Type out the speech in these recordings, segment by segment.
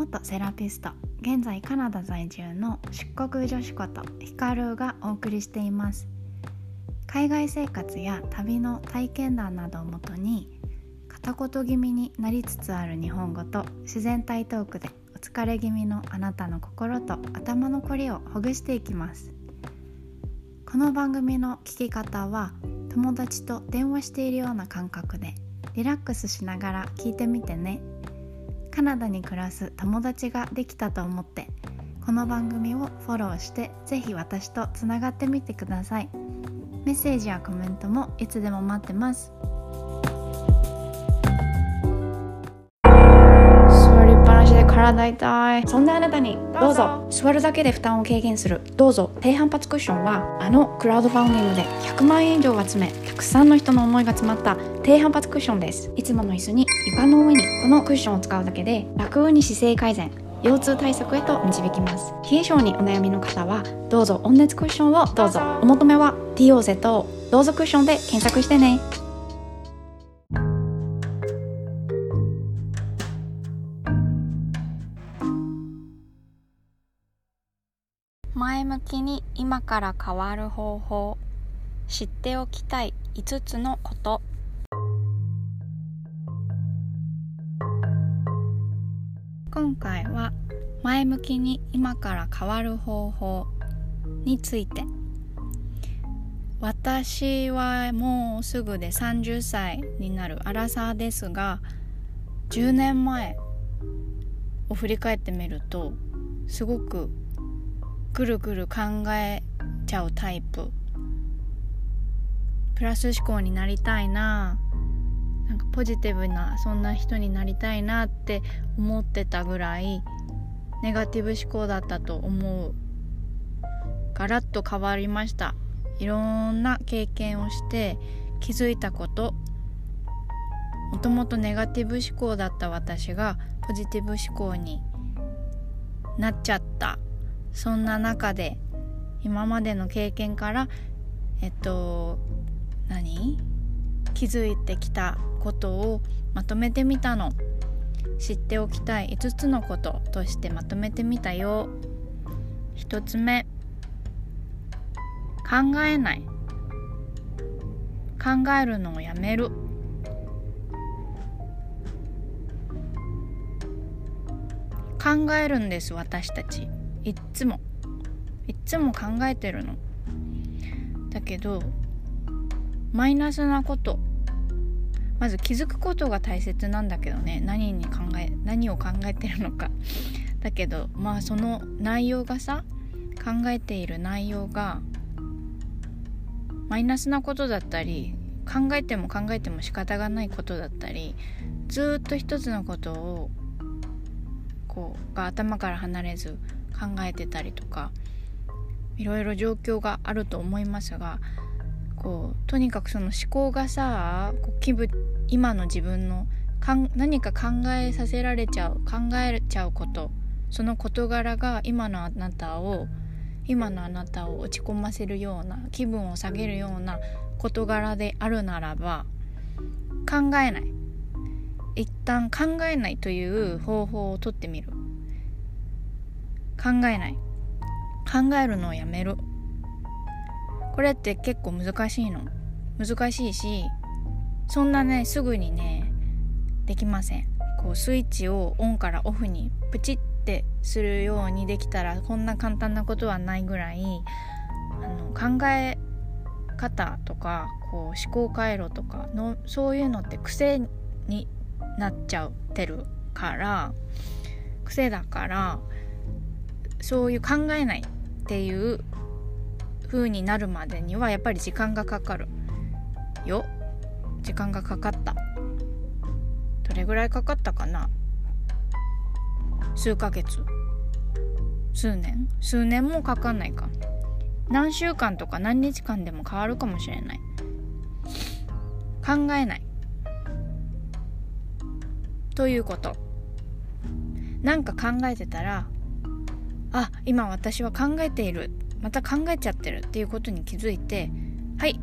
元セラピスト現在カナダ在住の出国女子ことヒカルがお送りしています。海外生活や旅の体験談などをもとに片言気味になりつつある日本語と自然体トークでお疲れ気味のあなたの心と頭のこりをほぐしていきます。この番組の聞き方は友達と電話しているような感覚でリラックスしながら聞いてみてね。カナダに暮らす友達ができたと思ってこの番組をフォローしてぜひ私とつながってみてください。メッセージやコメントもいつでも待ってます。体痛いそんなあなたにどうぞ。座るだけで負担を軽減する。どうぞ。低反発クッションはあのクラウドファンディングで100万円以上集めたくさんの人の思いが詰まった低反発クッションです。いつもの椅子に床の上にこのクッションを使うだけで楽に姿勢改善腰痛対策へと導きます。冷え性にお悩みの方はどうぞ。温熱クッションをどうぞ。お求めは DOZ どうぞクッションで検索してね前向きに今から変わる方法知っておきたい5つのこと。今回は前向きに今から変わる方法について。私はもうすぐで30歳になるアラサーですが10年前を振り返ってみるとすごくぐるぐる考えちゃうタイプ。プラス思考になりたいな。なんかポジティブなそんな人になりたいなって思ってたぐらいネガティブ思考だったと思うガラッと変わりました。いろんな経験をして気づいたこと。もともとネガティブ思考だった私がポジティブ思考になっちゃった。そんな中で今までの経験からえっと何？気づいてきたことをまとめてみたの。知っておきたい5つのこととしてまとめてみたよ。1つ目。考えない。考えるのをやめる。考えるんです私たち。いっつもいっつも考えてるの。だけどマイナスなこと。まず気づくことが大切なんだけどね。何に考え何を考えてるのか。だけどまあその内容がさ考えている内容がマイナスなことだったり考えても考えても仕方がないことだったりずっと一つのことをこうが頭から離れず考えてたりとかいろいろ状況があると思いますがこうとにかくその思考がさこう気分今の自分のかん何か考えさせられちゃう考えちゃうことその事柄が今のあなたを今のあなたを落ち込ませるような気分を下げるような事柄であるならば考えない。一旦考えないという方法をとってみる。考えない。考えるのをやめる。これって結構難しいの。難しいしそんなねすぐにねできません。こうスイッチをオンからオフにプチってするようにできたらこんな簡単なことはないぐらいあの考え方とかこう思考回路とかのそういうのって癖になっちゃってるから癖だからそういう考えないっていう風になるまでにはやっぱり時間がかかるよ。時間がかかった。どれぐらいかかったかな？数ヶ月。数年？数年もかかんないか。何週間とか何日間でも変わるかもしれない。考えない。ということ。なんか考えてたらあ今私は考えている。また考えちゃってるっていうことに気づいてはい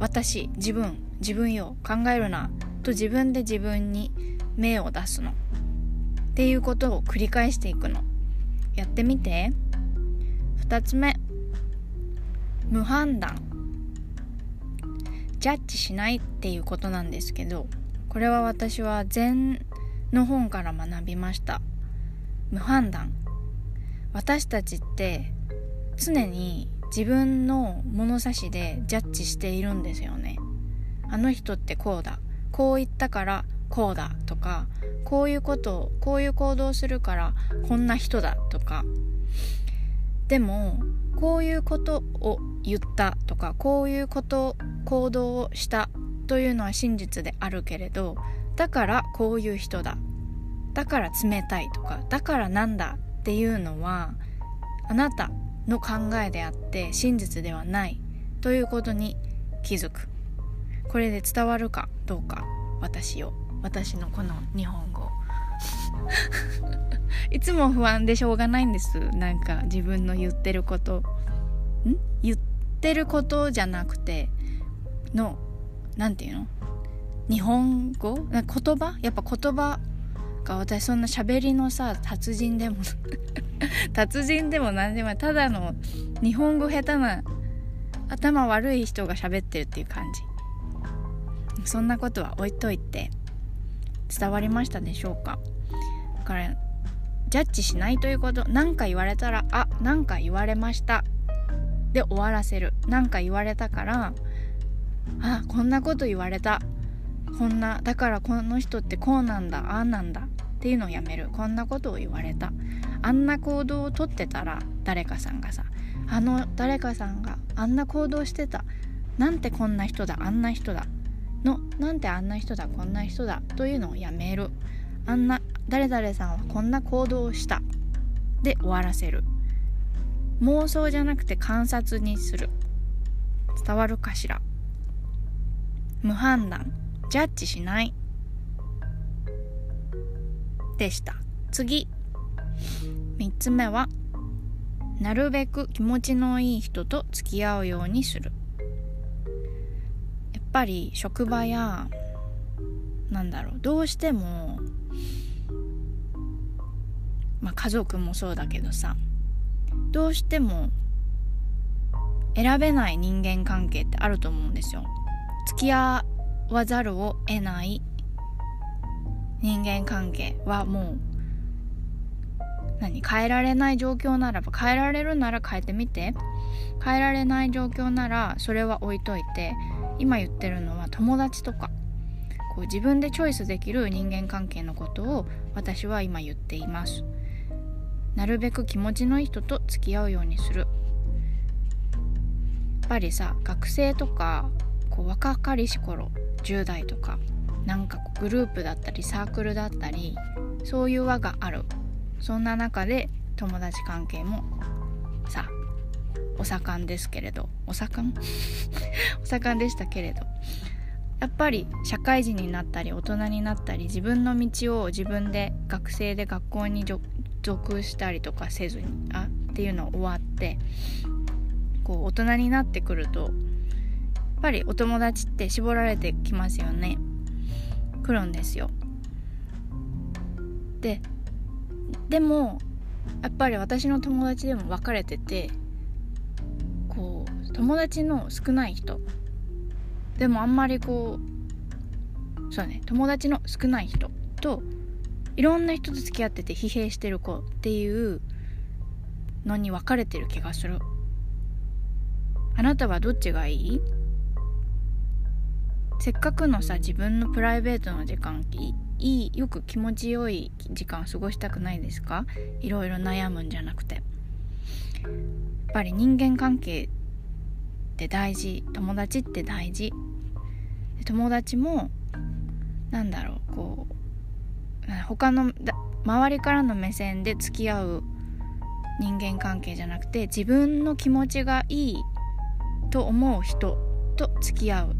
私自分自分よ考えるなと自分で自分に目を出すの。っていうことを繰り返していくの。やってみて。2つ目。無判断。ジャッジしないっていうことなんですけどこれは私は禅の本から学びました。無判断。私たちって常に自分の物差しでジャッジしているんですよね。あの人ってこうだ。こう言ったからこうだとかこういうことをこういう行動するからこんな人だとか。でもこういうことを言ったとかこういうこと行動をしたというのは真実であるけれどだからこういう人だ。だから冷たいとかだからなんだっていうのはあなたの考えであって真実ではないということに気づく。これで伝わるかどうか私を私のこの日本語。いつも不安でしょうがないんです。なんか自分の言ってること。ん？言ってることじゃなくての何て言うの？日本語？言葉？やっぱ言葉が私そんな喋りのさ達人でも 達人でも何でもただの日本語下手な頭悪い人が喋ってるっていう感じ。そんなことは置いといて伝わりましたでしょうか？だからジャッジしないということ何か言われたらあな何か言われました。で終わらせる。何か言われたからあこんなこと言われた。こんなだからこの人ってこうなんだああなんだ。っていうのをやめる。こんなことを言われた。あんな行動をとってたら誰かさんがさあの誰かさんがあんな行動してた。なんてこんな人だあんな人だ。のなんてあんな人だこんな人だ。というのをやめる。あんな誰々さんはこんな行動をした。で終わらせる。妄想じゃなくて観察にする。伝わるかしら。無判断。ジャッジしない。でした。次。3つ目はなるべく気持ちのいい人と付き合うようにする。やっぱり職場やなんだろうどうしてもまあ家族もそうだけどさどうしても選べない人間関係ってあると思うんですよ。付き合わざるを得ない人間関係はもう何変えられない状況ならば変えられるなら変えてみて。変えられない状況ならそれは置いといて今言ってるのは友達とかこう自分でチョイスできる人間関係のことを私は今言っています。なるべく気持ちのいい人と付き合うようにする。やっぱりさ学生とかこう若かりし頃10代とかなんかグループだったりサークルだったりそういう輪がある。そんな中で友達関係もさお盛んですけれど。お盛ん？お盛んでしたけれど。やっぱり社会人になったり大人になったり自分の道を自分で学生で学校に属したりとかせずにあっていうの終わってこう大人になってくるとやっぱりお友達って絞られてきますよね。来るんですよででもやっぱり私の友達でも分かれててこう友達の少ない人でもあんまりこうそうね友達の少ない人といろんな人と付き合ってて疲弊してる子っていうのに分かれてる気がするあなたはどっちがいいせっかくのさ自分のプライベートの時間いいよく気持ちよい時間過ごしたくないですか？いろいろ悩むんじゃなくて。やっぱり人間関係って大事。友達って大事。友達もなんだろうこう他の周りからの目線で付き合う人間関係じゃなくて自分の気持ちがいいと思う人と付き合う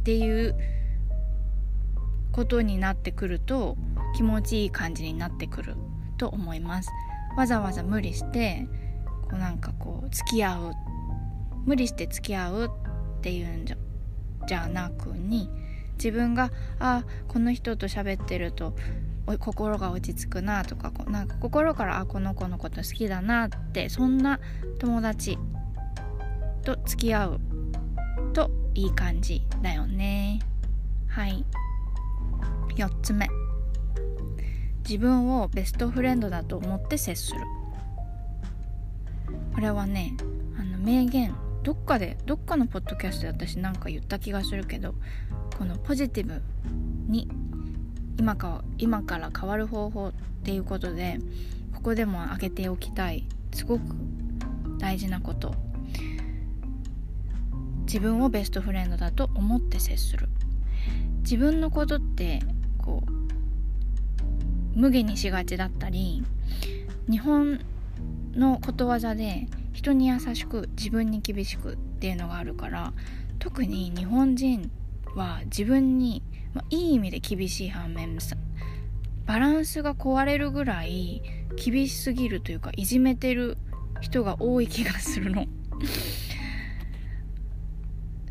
っていうことになってくると気持ちいい感じになってくると思います。わざわざ無理してこうなんかこう付き合う無理して付き合うっていうんじゃじゃなくに自分があこの人と喋ってると心が落ち着くなとかなんか心からあこの子のこと好きだなってそんな友達と付き合うといい感じだよね。はい。4つ目。自分をベストフレンドだと思って接する。これはねあの名言どっかでどっかのポッドキャストで私なんか言った気がするけどこのポジティブに今か今から変わる方法っていうことでここでも挙げておきたいすごく大事なこと。自分をベストフレンドだと思って接する。自分のことってこう無下にしがちだったり日本のことわざで人に優しく自分に厳しくっていうのがあるから特に日本人は自分に、まあ、いい意味で厳しい反面バランスが壊れるぐらい厳しすぎるというかいじめてる人が多い気がするの。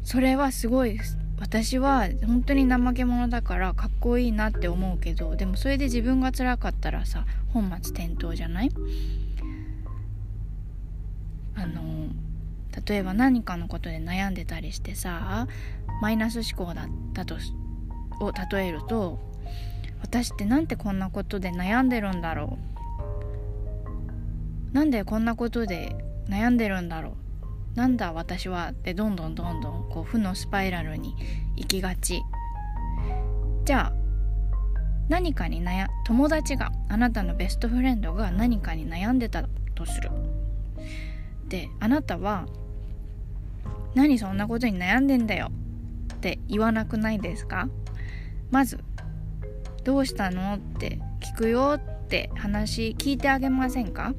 それはすごい私は本当に怠け者だからかっこいいなって思うけどでもそれで自分が辛かったらさ本末転倒じゃない？あの例えば何かのことで悩んでたりしてさマイナス思考だったとを例えると私ってなんてこんなことで悩んでるんだろう？なんでこんなことで悩んでるんだろう？なんだ私はってどんどんどんどんこう負のスパイラルに行きがち。じゃあ何かに悩友達があなたのベストフレンドが何かに悩んでたとする。であなたは「何そんなことに悩んでんだよ」って言わなくないですか？まず「どうしたの?」って聞くよって話聞いてあげませんか？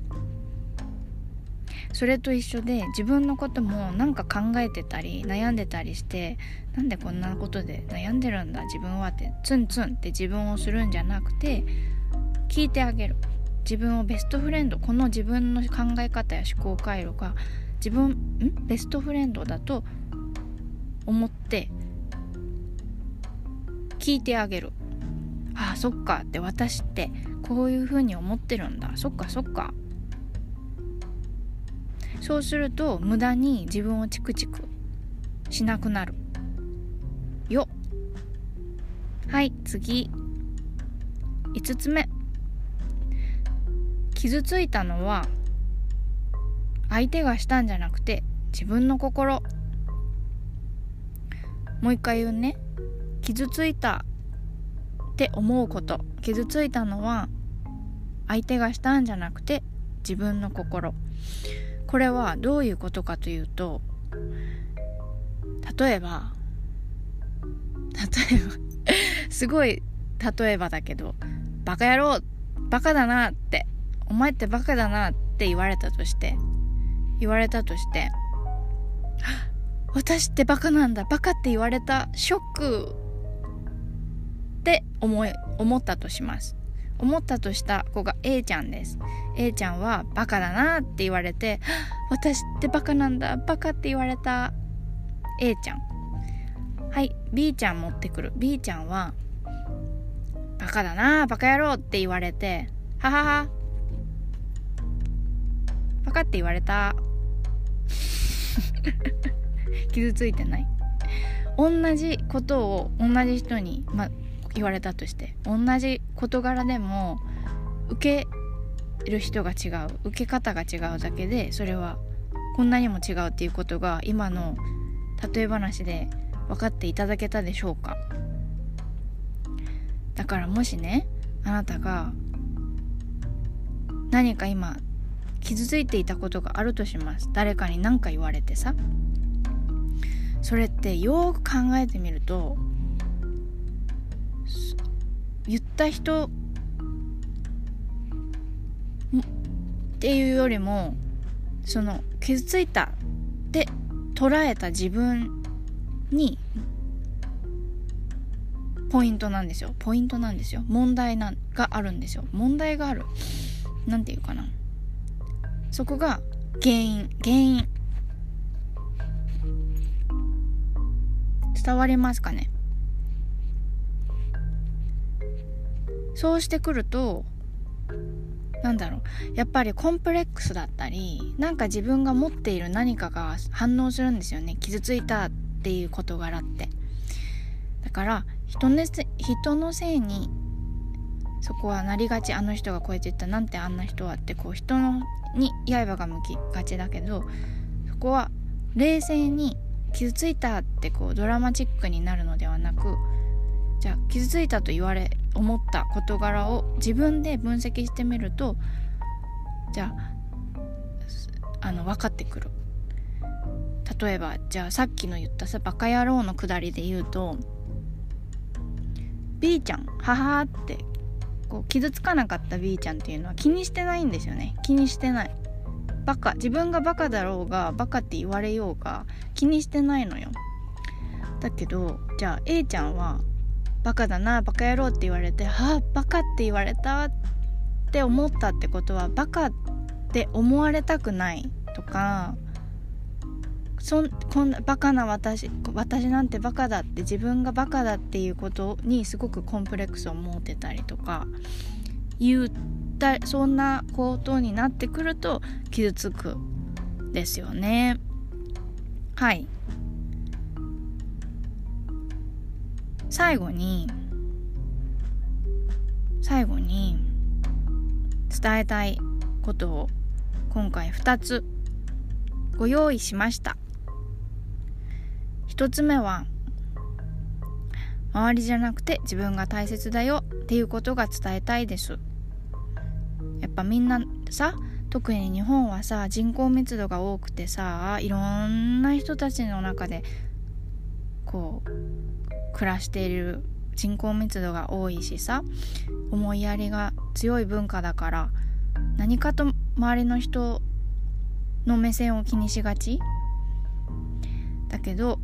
それと一緒で自分のこともなんか考えてたり悩んでたりしてなんでこんなことで悩んでるんだ自分はってツンツンって自分をするんじゃなくて聞いてあげる。自分をベストフレンドこの自分の考え方や思考回路が自分ん？ベストフレンドだと思って聞いてあげる。ああそっかって私ってこういうふうに思ってるんだ。そっかそっか。そうすると無駄に自分をチクチクしなくなる。よはい次。5つ目。傷ついたのは相手がしたんじゃなくて自分の心。もう一回言うね。傷ついたって思うこと。傷ついたのは相手がしたんじゃなくて自分の心。これはどういうことかというと例えば例えば すごい例えばだけどバカ野郎バカだなってお前ってバカだなって言われたとして言われたとして 私ってバカなんだバカって言われたショックって思い思ったとします。思ったとした子が A ちゃんです。A ちゃんはバカだなって言われて 私ってバカなんだバカって言われた A ちゃん。はい B ちゃん持ってくる。B ちゃんはバカだなバカ野郎って言われてはははバカって言われた。傷ついてない。同じことを同じ人に、ま、言われたとして同じ事柄でも受ける人が違う受け方が違うだけでそれはこんなにも違うっていうことが今の例え話で分かっていただけたでしょうか。だからもしねあなたが何か今傷ついていたことがあるとします。誰かに何か言われてさ。それってよく考えてみると言った人っていうよりもその傷ついたって捉えた自分にポイントなんですよ。ポイントなんですよ。問題ながあるんですよ。問題がある。何て言うかな。そこが原因。原因。伝わりますかね？そうしてくるとなんだろう。やっぱりコンプレックスだったりなんか自分が持っている何かが反応するんですよね。傷ついたっていう事柄って。だから人の人のせいにそこはなりがちあの人がこうやって言ったなんてあんな人はってこう人のに刃が向きがちだけどそこは冷静に傷ついたってこうドラマチックになるのではなくじゃあ傷ついたと言われ思った事柄を自分で分析してみるとじゃああの分かってくる。例えばじゃあさっきの言ったさバカ野郎のくだりで言うと B ちゃん母ってこう傷つかなかった B ちゃんっていうのは気にしてないんですよね。気にしてない。バカ自分がバカだろうがバカって言われようが気にしてないのよ。だけどじゃあ A ちゃんはバカだなバカ野郎って言われてはあバカって言われたって思ったってことはバカって思われたくないとかそんこんなバカな私私なんてバカだって自分がバカだっていうことにすごくコンプレックスを持ってたりとか言ったそんなことになってくると傷つくですよね。はい。最後に最後に伝えたいことを今回2つご用意しました。1つ目は周りじゃなくて自分が大切だよっていうことが伝えたいです。やっぱみんなさ特に日本はさ人口密度が多くてさいろんな人たちの中でこう暮らしている人口密度が多いしさ思いやりが強い文化だから何かと周りの人の目線を気にしがち。だけど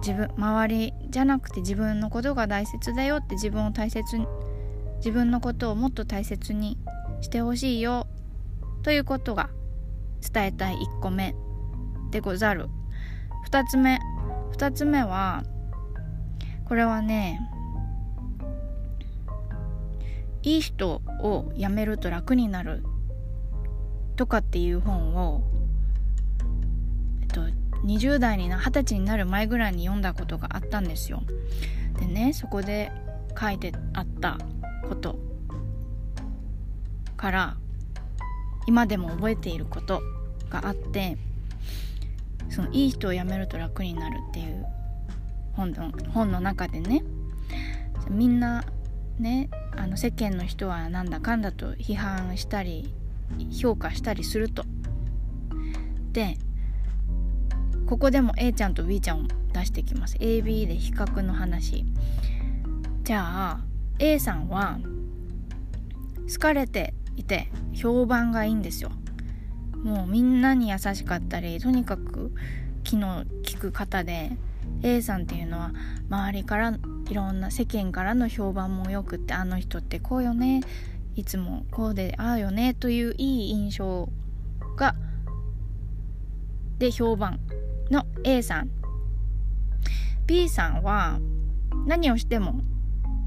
自分周りじゃなくて自分のことが大切だよって自分を大切に自分のことをもっと大切にしてほしいよということが伝えたい1個目でござる。2つ目2つ目はこれはねいい人を辞めると楽になるとかっていう本をえっと20代にな20歳になる前ぐらいに読んだことがあったんですよ。でねそこで書いてあったことから今でも覚えていることがあってそのいい人を辞めると楽になるっていう本の本の中でね。みんなねあの世間の人はなんだかんだと批判したり評価したりすると。でここでも A ちゃんと B ちゃんを出してきます。AB で比較の話。じゃあ A さんは好かれていて評判がいいんですよ。もうみんなに優しかったりとにかく気の利く方で A さんっていうのは周りからいろんな世間からの評判もよくってあの人ってこうよねいつもこうでああよねといういい印象がで評判の A さん。B さんは何をしても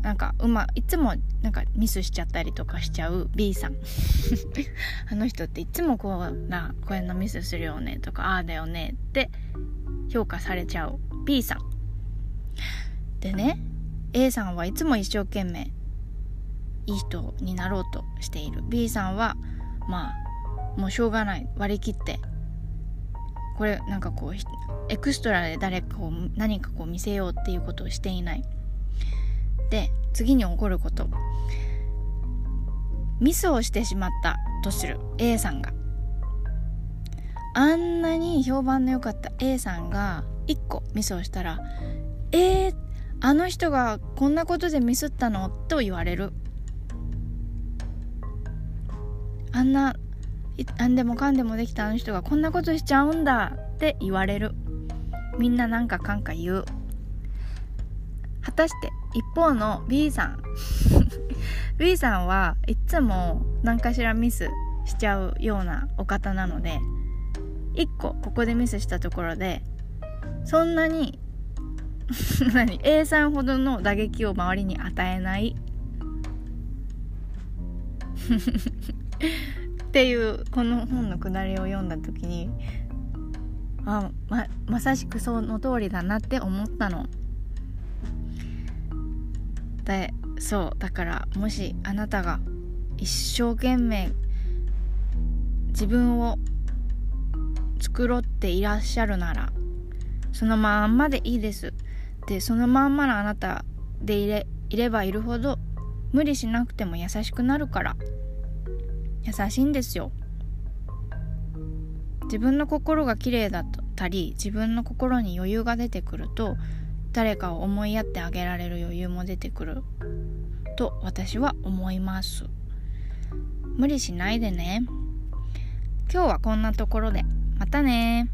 なんかうまいつもなんかミスしちゃったりとかしちゃう B さん。あの人っていつもこうなこういうのミスするよねとかああだよねって評価されちゃう。B さん。でね A さんはいつも一生懸命いい人になろうとしている。B さんはまあもうしょうがない。割り切って。これなんかこうエクストラで誰かを何かこう見せようっていうことをしていない。で次に起こること。ミスをしてしまったとする。A さんが。あんなに評判の良かった A さんが1個ミスをしたら「えー、あの人がこんなことでミスったの?」と言われる。あんな何でもかんでもできたあの人がこんなことしちゃうんだって言われる。みんななんかかんか言う。果たして一方の B さん。B さんはいつも何かしらミスしちゃうようなお方なので1個ここでミスしたところでそんなに 何？A さんほどの打撃を周りに与えない っていうこの本のくだりを読んだ時にあままさしくその通りだなって思ったの。でそうだからもしあなたが一生懸命自分を繕っていらっしゃるならそのまんまでいいです。でそのまんまのあなたでいれいればいるほど無理しなくても優しくなるから。優しいんですよ。自分の心が綺麗だったり自分の心に余裕が出てくると誰かを思いやってあげられる余裕も出てくる。と私は思います。無理しないでね。今日はこんなところで。またね。